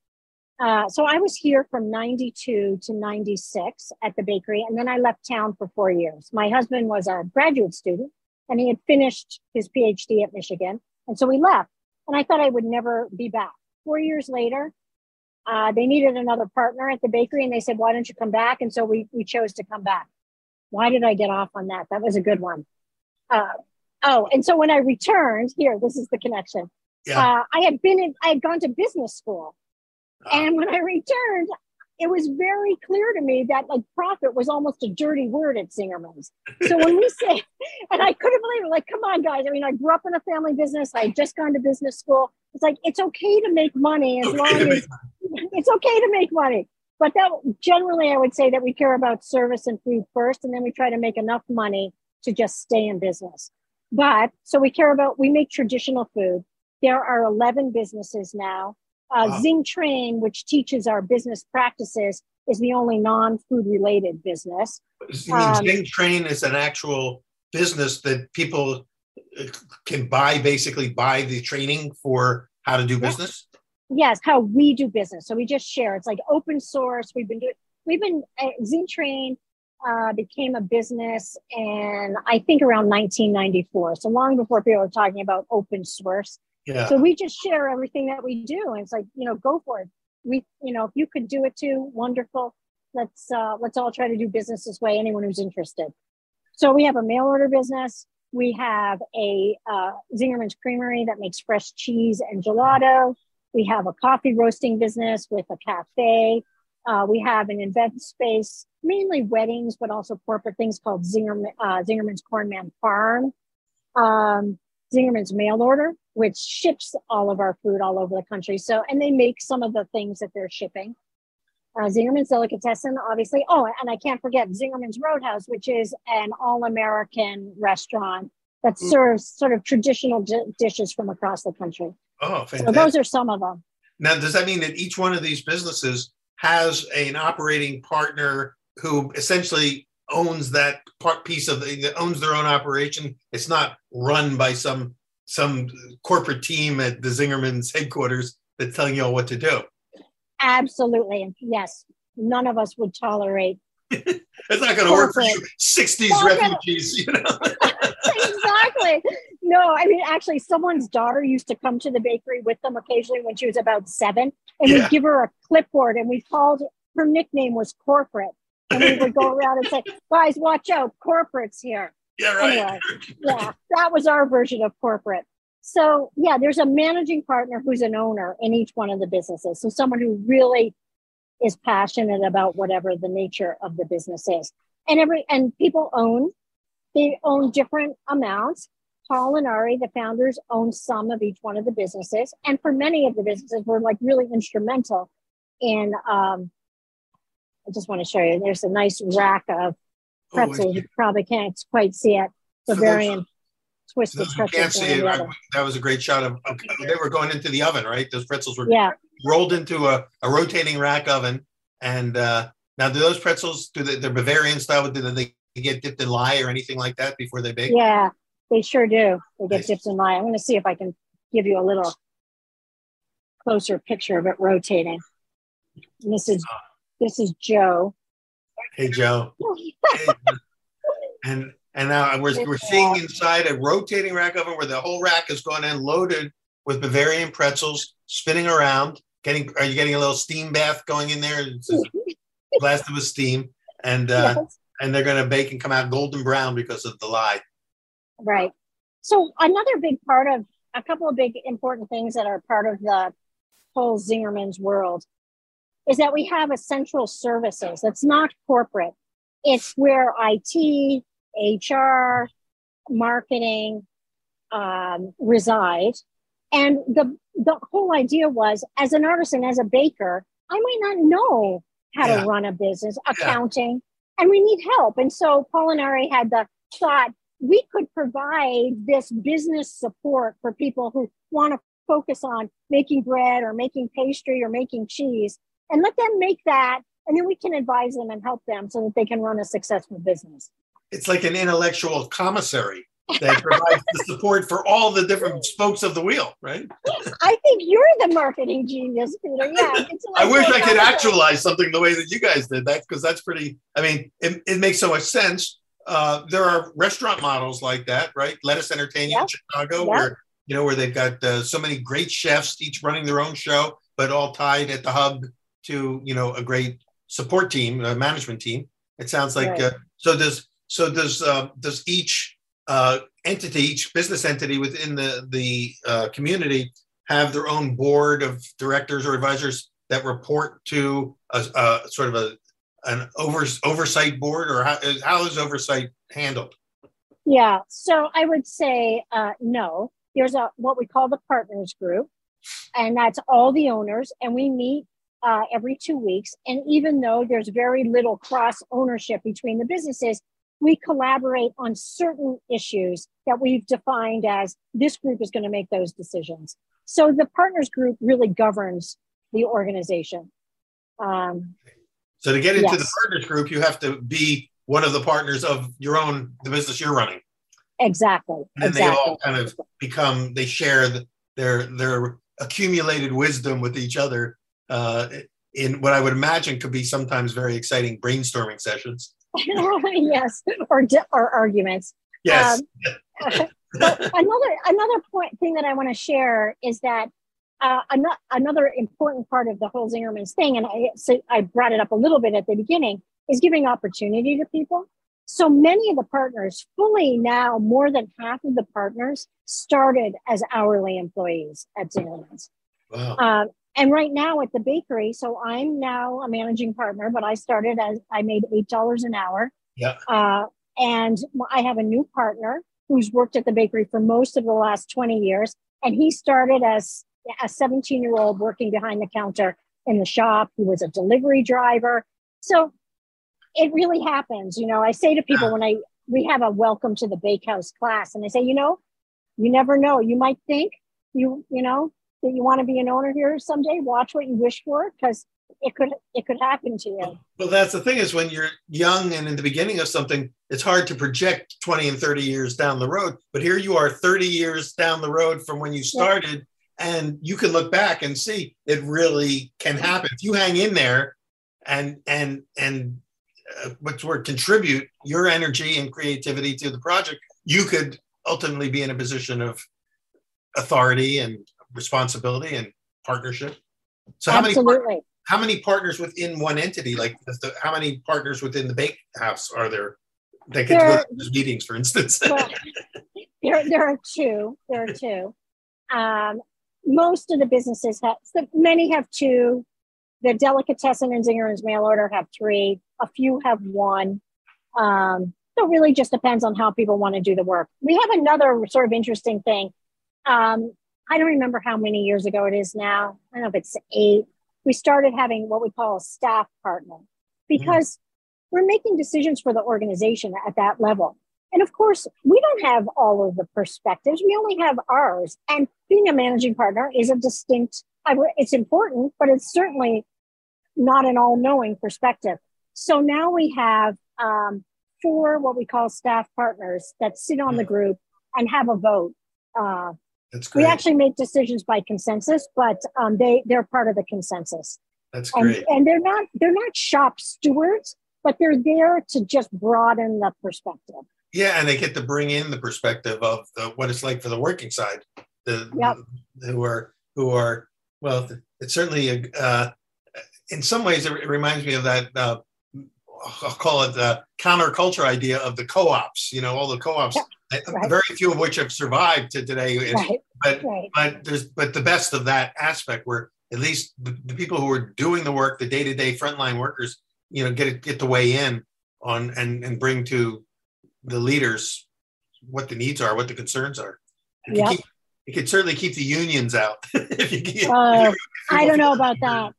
uh, so I was here from 92 to 96 at the bakery, and then I left town for four years. My husband was a graduate student, and he had finished his PhD at Michigan. And so we left, and I thought I would never be back. Four years later, uh, they needed another partner at the bakery, and they said, Why don't you come back? And so we, we chose to come back. Why did I get off on that? That was a good one. Uh, Oh, and so when I returned, here, this is the connection. Yeah. Uh, I had been in, I had gone to business school. Uh, and when I returned, it was very clear to me that like profit was almost a dirty word at Zingerman's. So when we say, *laughs* and I couldn't believe it, like, come on, guys. I mean, I grew up in a family business. I had just gone to business school. It's like, it's okay to make money as okay long as *laughs* it's okay to make money. But that generally, I would say that we care about service and food first, and then we try to make enough money to just stay in business. But so we care about, we make traditional food. There are 11 businesses now. Uh, wow. ZingTrain, which teaches our business practices, is the only non food related business. Um, Zing Train is an actual business that people uh, can buy, basically, buy the training for how to do business? Yes, how we do business. So we just share. It's like open source. We've been doing, we've been, uh, Zing Train uh, became a business and I think around 1994. So long before people were talking about open source. Yeah. So we just share everything that we do. And it's like, you know, go for it. We, you know, if you could do it too, wonderful. Let's uh, let's all try to do business this way. Anyone who's interested. So we have a mail order business. We have a uh, Zingerman's Creamery that makes fresh cheese and gelato. We have a coffee roasting business with a cafe. Uh, we have an event space mainly weddings, but also corporate things called Zingerman, uh, Zingerman's Cornman Farm, um, Zingerman's Mail Order, which ships all of our food all over the country. So, and they make some of the things that they're shipping. uh, Zingerman's Delicatessen, obviously. Oh, and I can't forget Zingerman's Roadhouse, which is an all American restaurant that mm. serves sort of traditional d- dishes from across the country. Oh, fantastic. So those are some of them. Now, does that mean that each one of these businesses has an operating partner who essentially owns that part piece of the owns their own operation? It's not run by some some corporate team at the Zingerman's headquarters that's telling you all what to do. Absolutely. Yes. None of us would tolerate. *laughs* it's not going to work for you 60s refugees, you know. *laughs* exactly. No, I mean, actually, someone's daughter used to come to the bakery with them occasionally when she was about seven, and yeah. we'd give her a clipboard, and we called her nickname was corporate, and we would go around and say, "Guys, watch out, corporate's here." Yeah, right. Anyway, yeah, that was our version of corporate. So, yeah, there's a managing partner who's an owner in each one of the businesses. So, someone who really is passionate about whatever the nature of the business is. And every and people own, they own different amounts. Paul and Ari, the founders, own some of each one of the businesses. And for many of the businesses, we're like really instrumental in um, I just want to show you. There's a nice rack of oh, pretzels. Oh, you probably can't quite see it. Bavarian twisted you can't see it. that was a great shot of, they were going into the oven, right? Those pretzels were yeah. rolled into a, a rotating rack oven. And uh, now, do those pretzels, do they, they're Bavarian style? Do they get dipped in lye or anything like that before they bake? Yeah, they sure do. They get nice. dipped in lye. I'm going to see if I can give you a little closer picture of it rotating. And this is this is Joe. Hey Joe. hey. *laughs* And and now we're, we're seeing inside a rotating rack oven where the whole rack has gone in loaded with Bavarian pretzels, spinning around. Getting are you getting a little steam bath going in there? blasted *laughs* with steam, and uh, yes. and they're going to bake and come out golden brown because of the lye. Right. So another big part of a couple of big important things that are part of the whole Zingerman's world is that we have essential services. That's not corporate. It's where IT, HR, marketing um, reside. And the the whole idea was, as an artisan, as a baker, I might not know how yeah. to run a business, accounting, yeah. and we need help. And so Paul and Ari had the thought we could provide this business support for people who want to focus on making bread or making pastry or making cheese and let them make that and then we can advise them and help them so that they can run a successful business it's like an intellectual commissary that provides the support for all the different *laughs* spokes of the wheel, right? *laughs* I think you're the marketing genius, Peter. Yeah. I wish I could actualize something the way that you guys did that because that's pretty, I mean, it, it makes so much sense. Uh, there are restaurant models like that, right? Lettuce Entertain You yep. in Chicago, yep. where you know where they've got uh, so many great chefs, each running their own show, but all tied at the hub to you know a great support team, a management team. It sounds like right. uh, so. Does so does uh, does each uh, entity, each business entity within the the uh, community have their own board of directors or advisors that report to a, a sort of a an over, oversight board, or how, how is oversight handled? Yeah, so I would say uh, no. There's a what we call the partners group, and that's all the owners, and we meet uh, every two weeks. And even though there's very little cross ownership between the businesses, we collaborate on certain issues that we've defined as this group is going to make those decisions. So the partners group really governs the organization. Um, so to get into yes. the partners group, you have to be one of the partners of your own the business you're running. Exactly. And exactly. they all kind of become they share the, their their accumulated wisdom with each other uh, in what I would imagine could be sometimes very exciting brainstorming sessions. *laughs* yes, or or arguments. Yes. Um, *laughs* another another point thing that I want to share is that uh, another, another important part of the whole Zingerman's thing, and I so I brought it up a little bit at the beginning, is giving opportunity to people. So many of the partners, fully now, more than half of the partners started as hourly employees at Zingerman's. Wow. Um, and right now at the bakery, so I'm now a managing partner, but I started as I made eight dollars an hour. Yeah. Uh, and I have a new partner who's worked at the bakery for most of the last 20 years. And he started as a 17 year old working behind the counter in the shop. He was a delivery driver. So it really happens. You know, I say to people when I we have a welcome to the bakehouse class, and I say, you know, you never know. You might think you you know that you want to be an owner here someday. Watch what you wish for because it could it could happen to you. Well, that's the thing is when you're young and in the beginning of something, it's hard to project 20 and 30 years down the road. But here you are 30 years down the road from when you started. And you can look back and see it really can happen. If you hang in there and and and uh, what's word contribute your energy and creativity to the project, you could ultimately be in a position of authority and responsibility and partnership. So how Absolutely. many how many partners within one entity? Like the, how many partners within the bake house are there that get there, those meetings, for instance? well, *laughs* there, there are two. There are two. Um, most of the businesses have, many have two. The delicatessen and Zingerman's mail order have three. A few have one. Um, so it really just depends on how people want to do the work. We have another sort of interesting thing. Um, I don't remember how many years ago it is now. I don't know if it's eight. We started having what we call a staff partner because mm-hmm. we're making decisions for the organization at that level. And of course, we don't have all of the perspectives. We only have ours. And being a managing partner is a distinct, it's important, but it's certainly not an all knowing perspective. So now we have um, four what we call staff partners that sit on the group and have a vote. Uh, That's great. We actually make decisions by consensus, but um, they they're part of the consensus. That's great. And, and they're not they're not shop stewards, but they're there to just broaden the perspective. Yeah, and they get to bring in the perspective of the, what it's like for the working side, the, yep. the who are who are well. It's certainly uh, in some ways it reminds me of that uh, I'll call it the counterculture idea of the co-ops. You know, all the co-ops, right. very few of which have survived to today. Right. But right. but there's but the best of that aspect where at least the, the people who are doing the work, the day-to-day frontline workers, you know, get get to weigh in on and and bring to the leaders what the needs are, what the concerns are. Yeah. Keep, it could certainly keep the unions out. *laughs* if you, keep, uh, I don't know about that.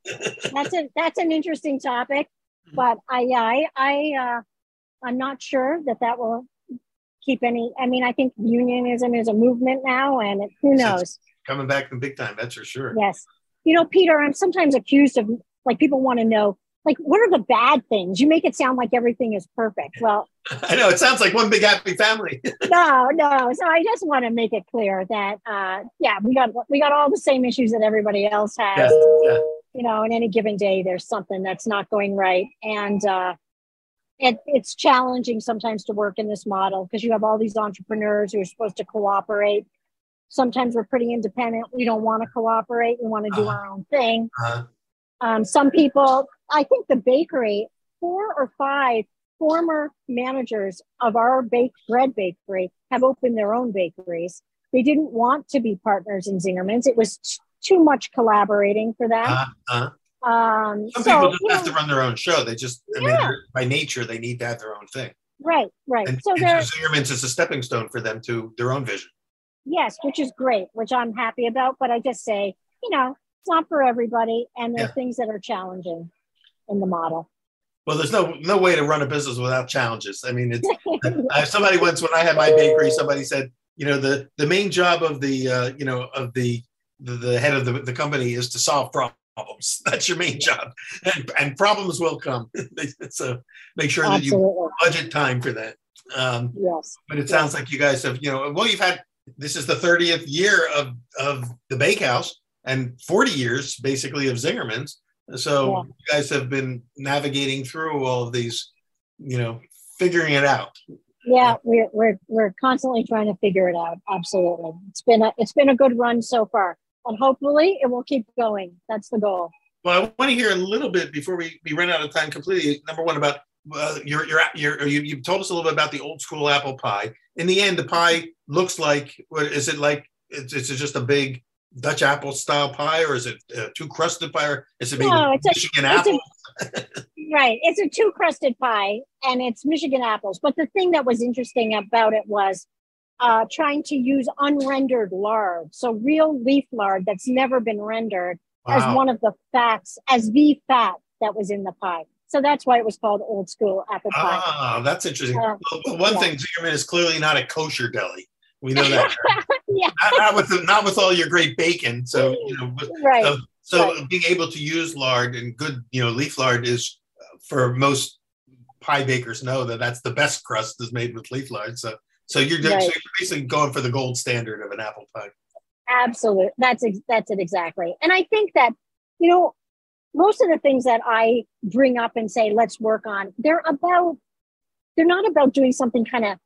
That's a that's an interesting topic but I, yeah, I, I, uh, I'm not sure that that will keep any. I mean, I think unionism is a movement now, and it, who knows? It's coming back in big time, that's for sure. Yes, you know, Peter, I'm sometimes accused of like people want to know like what are the bad things you make it sound like everything is perfect well *laughs* i know it sounds like one big happy family *laughs* no no so i just want to make it clear that uh yeah we got we got all the same issues that everybody else has yeah, yeah you know, in any given day, there's something that's not going right. And uh, it, it's challenging sometimes to work in this model because you have all these entrepreneurs who are supposed to cooperate. Sometimes we're pretty independent. We don't want to cooperate. We want to do uh, our own thing. Uh, um, some people, I think the bakery, four or five former managers of our bake bread bakery have opened their own bakeries. They didn't want to be partners in Zingerman's. It was too much collaborating for them. Uh-huh. Um, Some so, people just have know, to run their own show. They just, I yeah. mean, by nature, they need to have their own thing. Right, right. And, so, and Zingerman's is a stepping stone for them to their own vision. Yes, which is great, which I'm happy about. But I just say, you know, it's not for everybody, and there are yeah. things that are challenging in the model. Well, there's no no way to run a business without challenges. I mean, it's *laughs* somebody once when I had my bakery, somebody said, you know, the the main job of the uh, you know of the the, the head of the, the company is to solve problems. *laughs* That's your main job, and, and problems will come. *laughs* so make sure that Absolutely. you budget time for that. Um, yes. But it sounds yes. like you guys have, you know, well, you've had this is the 30th year of of the Bakehouse and 40 years basically of Zingerman's. So yeah. you guys have been navigating through all of these, you know, figuring it out. Yeah, we're, we're we're constantly trying to figure it out. Absolutely, it's been a it's been a good run so far and hopefully it will keep going. That's the goal. Well, I want to hear a little bit before we, we run out of time completely. Number one, about uh, your, your, your, you, you told us a little bit about the old school apple pie. In the end, the pie looks like, what is it like? It's, it's just a big Dutch apple style pie, or is it uh, two crusted pie, or is it maybe no, it's Michigan a, apple? *laughs* right, it's a two crusted pie, and it's Michigan apples. But the thing that was interesting about it was uh, trying to use unrendered lard, so real leaf lard that's never been rendered, wow. as one of the fats, as the fat that was in the pie. So that's why it was called old school apple pie. Ah, that's interesting. Uh, well, one yeah. thing, Zingerman is clearly not a kosher deli. We know that. *laughs* yeah. Not, not, with not with all your great bacon. So you know, right. So, so right. being able to use lard and good, you know, leaf lard is uh, for most pie bakers know that that's the best crust is made with leaf lard. So so you're, right. so you're basically going for the gold standard of an apple pie. Absolutely, that's ex- that's it exactly. And I think that you know most of the things that I bring up and say, let's work on, they're about, they're not about doing something kind of,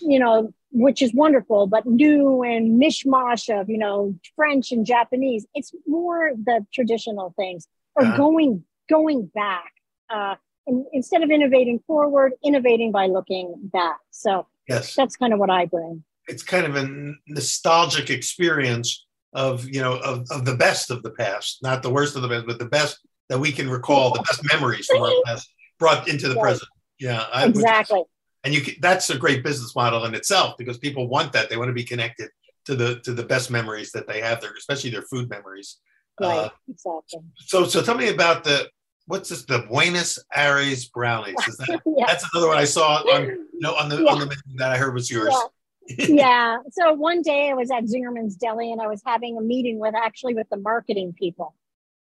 you know, which is wonderful, but new and mishmash of, you know, French and Japanese. It's more the traditional things or uh-huh. going, going back. Uh, and instead of innovating forward, innovating by looking back. So yes, that's kind of what I bring. It's kind of a nostalgic experience of you know of, of the best of the past, not the worst of the best, but the best that we can recall, the best memories from our past brought into the right. present. Yeah, I, exactly. Which, and you that's a great business model in itself because people want that. They want to be connected to the to the best memories that they have there, especially their food memories. Right. Uh, exactly. So so tell me about the what's this the Buenos Aires brownies? Is that, *laughs* yeah. That's another one I saw on you know on the yeah. on the menu that I heard was yours. Yeah *laughs* yeah. So one day I was at Zingerman's Deli and I was having a meeting with actually with the marketing people.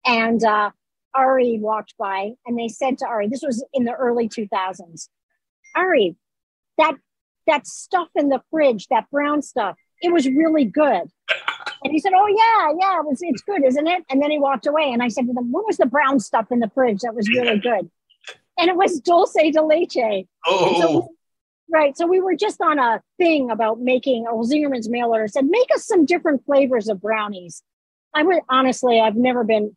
And uh, Ari walked by and they said to Ari, this was in the early 2000s, Ari, that that stuff in the fridge, that brown stuff, it was really good. And he said, Oh yeah, yeah, it was, it's good, isn't it? And then he walked away. And I said to them, What was the brown stuff in the fridge that was really good? And it was dulce de leche. Oh. So Right. So we were just on a thing about making, or Zingerman's mail order said, make us some different flavors of brownies. I would honestly, I've never been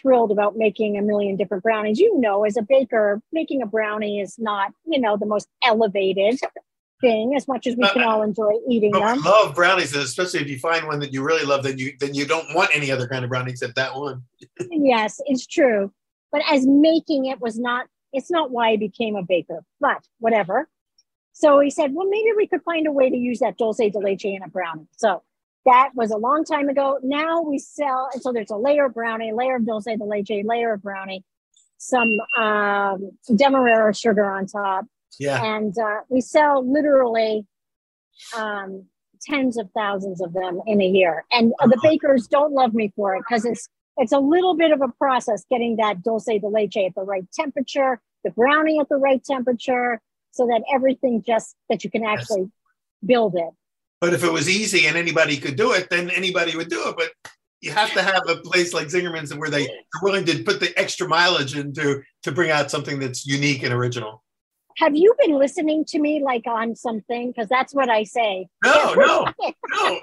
thrilled about making a million different brownies. You know, as a baker, making a brownie is not, you know, the most elevated thing as much as we can all enjoy eating but them. love brownies, especially if you find one that you really love, then you then you don't want any other kind of brownie except that one. *laughs* yes, it's true. But as making it was not, it's not why I became a baker, but whatever. So he said, well, maybe we could find a way to use that dulce de leche in a brownie. So that was a long time ago. Now we sell, and so there's a layer of brownie, layer of dulce de leche, layer of brownie, some um, demerara sugar on top. Yeah. And uh, we sell literally um, tens of thousands of them in a year. And uh, the bakers don't love me for it because it's it's a little bit of a process getting that dulce de leche at the right temperature, the brownie at the right temperature, so that everything just that you can actually build it. But if it was easy and anybody could do it, then anybody would do it. But you have to have a place like Zingerman's where they are willing to put the extra mileage into to bring out something that's unique and original. Have you been listening to me like on something? Because that's what I say. No, no, no,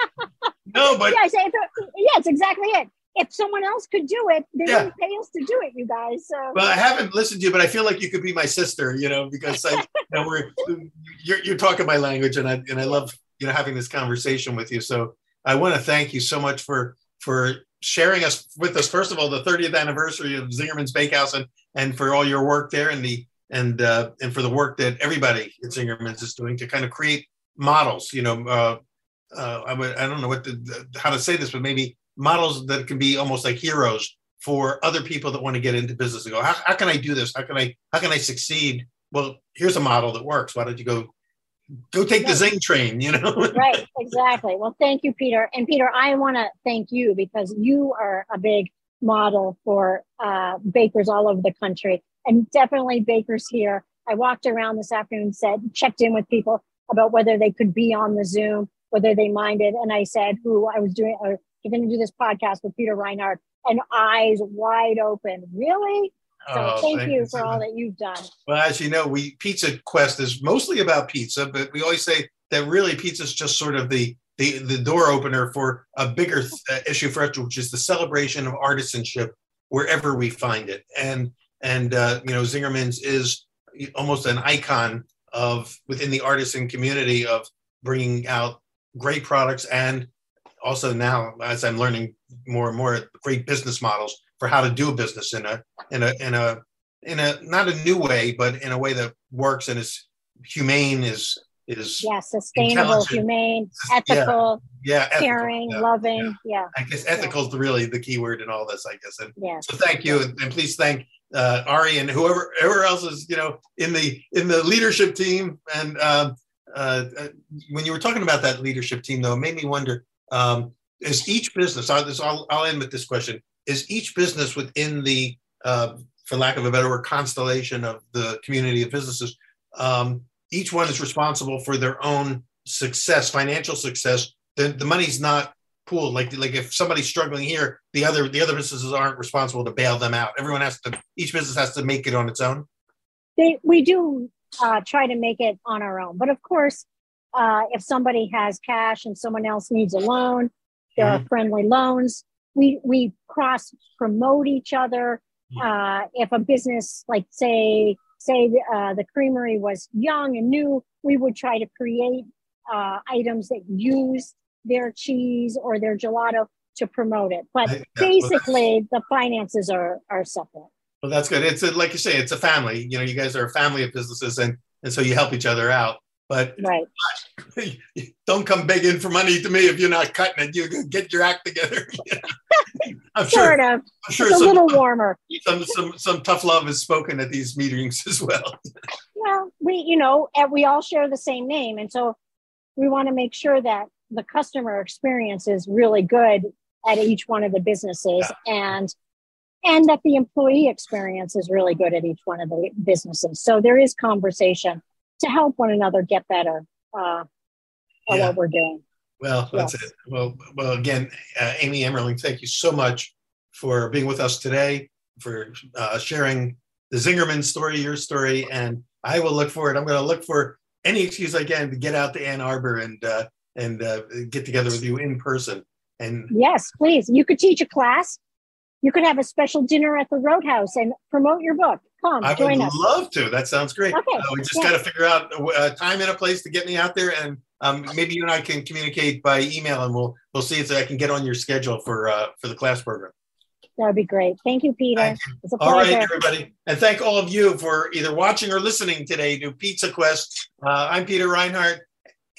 no. But yeah, I say, yeah, it's exactly it if someone else could do it, they yeah. wouldn't pay us to do it, you guys. So. Well, I haven't listened to you, but I feel like you could be my sister, you know, because I, you know, we're you're, you're talking my language, and I and I love you know having this conversation with you. So I want to thank you so much for for sharing us with us. First of all, the 30th anniversary of Zingerman's Bakehouse, and and for all your work there, and the and uh, and for the work that everybody at Zingerman's is doing to kind of create models. You know, uh, uh, I would I don't know what the, how to say this, but maybe models that can be almost like heroes for other people that want to get into business and go, how, how can I do this? How can I how can I succeed? Well, here's a model that works. Why don't you go go take the Zing train, you know? *laughs* right, exactly. Well, thank you, Peter. And Peter, I want to thank you because you are a big model for uh, bakers all over the country and definitely bakers here. I walked around this afternoon, said, checked in with people about whether they could be on the Zoom, whether they minded. And I said who I was doing, or you're going to do this podcast with Peter Reinhart and eyes wide open. Really? So oh, thank, thank, you for all that you've done. Well, as you know, we Pizza Quest is mostly about pizza, but we always say that really pizza is just sort of the the, the door opener for a bigger uh, issue for us, which is the celebration of artisanship wherever we find it. And and uh, you know, Zingerman's is almost an icon of within the artisan community of bringing out great products and also now as I'm learning more and more great business models for how to do a business in a in a in a in a not a new way, but in a way that works and is humane, is is yeah sustainable, humane, ethical, yeah, yeah caring, yeah, loving. Yeah. I guess ethical is really the key word in all this. I guess. And yeah. So thank you, and, and please thank uh, Ari and whoever whoever else is you know in the in the leadership team. And um, uh, uh, when you were talking about that leadership team, though, it made me wonder: um, is each business? I'll, I'll, I'll end with this question: Is each business within the, uh, for lack of a better word, constellation of the community of businesses? Um, each one is responsible for their own success, financial success. The, the money's not pooled. Like like if somebody's struggling here, the other the other businesses aren't responsible to bail them out. Everyone has to. Each business has to make it on its own. They, we do uh, try to make it on our own, but of course, uh, if somebody has cash and someone else needs a loan, there mm-hmm. are friendly loans. We we cross promote each other. Mm-hmm. Uh, if a business like say say uh, the creamery was young and new, we would try to create uh, items that use their cheese or their gelato to promote it. But yeah, basically, well, the finances are are separate. Well, that's good. It's a, like you say, it's a family. You know, you guys are a family of businesses, and and so you help each other out. But right. *laughs* don't come begging for money to me if you're not cutting it. You get your act together. *laughs* I'm sort sure, of. I'm sure it's some, a little warmer. Some some some tough love is spoken at these meetings as well. *laughs* well, we you know we all share the same name, and so we want to make sure that the customer experience is really good at each one of the businesses, yeah. and and that the employee experience is really good at each one of the businesses. So there is conversation to help one another get better uh, at yeah. what we're doing. Well, that's yes. it. Well, well, again, uh, Amy Emberling, thank you so much for being with us today, for uh, sharing the Zingerman story, your story, and I will look for it. I'm going to look for any excuse I can to get out to Ann Arbor and uh, and uh, get together with you in person. And yes, please, you could teach a class. You could have a special dinner at the Roadhouse and promote your book. Come, join us. I would love to. That sounds great. Okay. Uh, we just yeah. got to figure out a time and a place to get me out there, and um, maybe you and I can communicate by email, and we'll we'll see if I can get on your schedule for uh, for the class program. That would be great. Thank you, Peter. Thank you. All right, everybody, and thank all of you for either watching or listening today to Pizza Quest. Uh, I'm Peter Reinhart.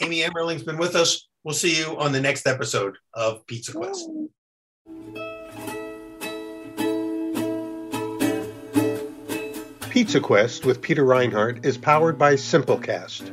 Amy Emberling's been with us. We'll see you on the next episode of Pizza Quest. Pizza Quest with Peter Reinhart is powered by Simplecast.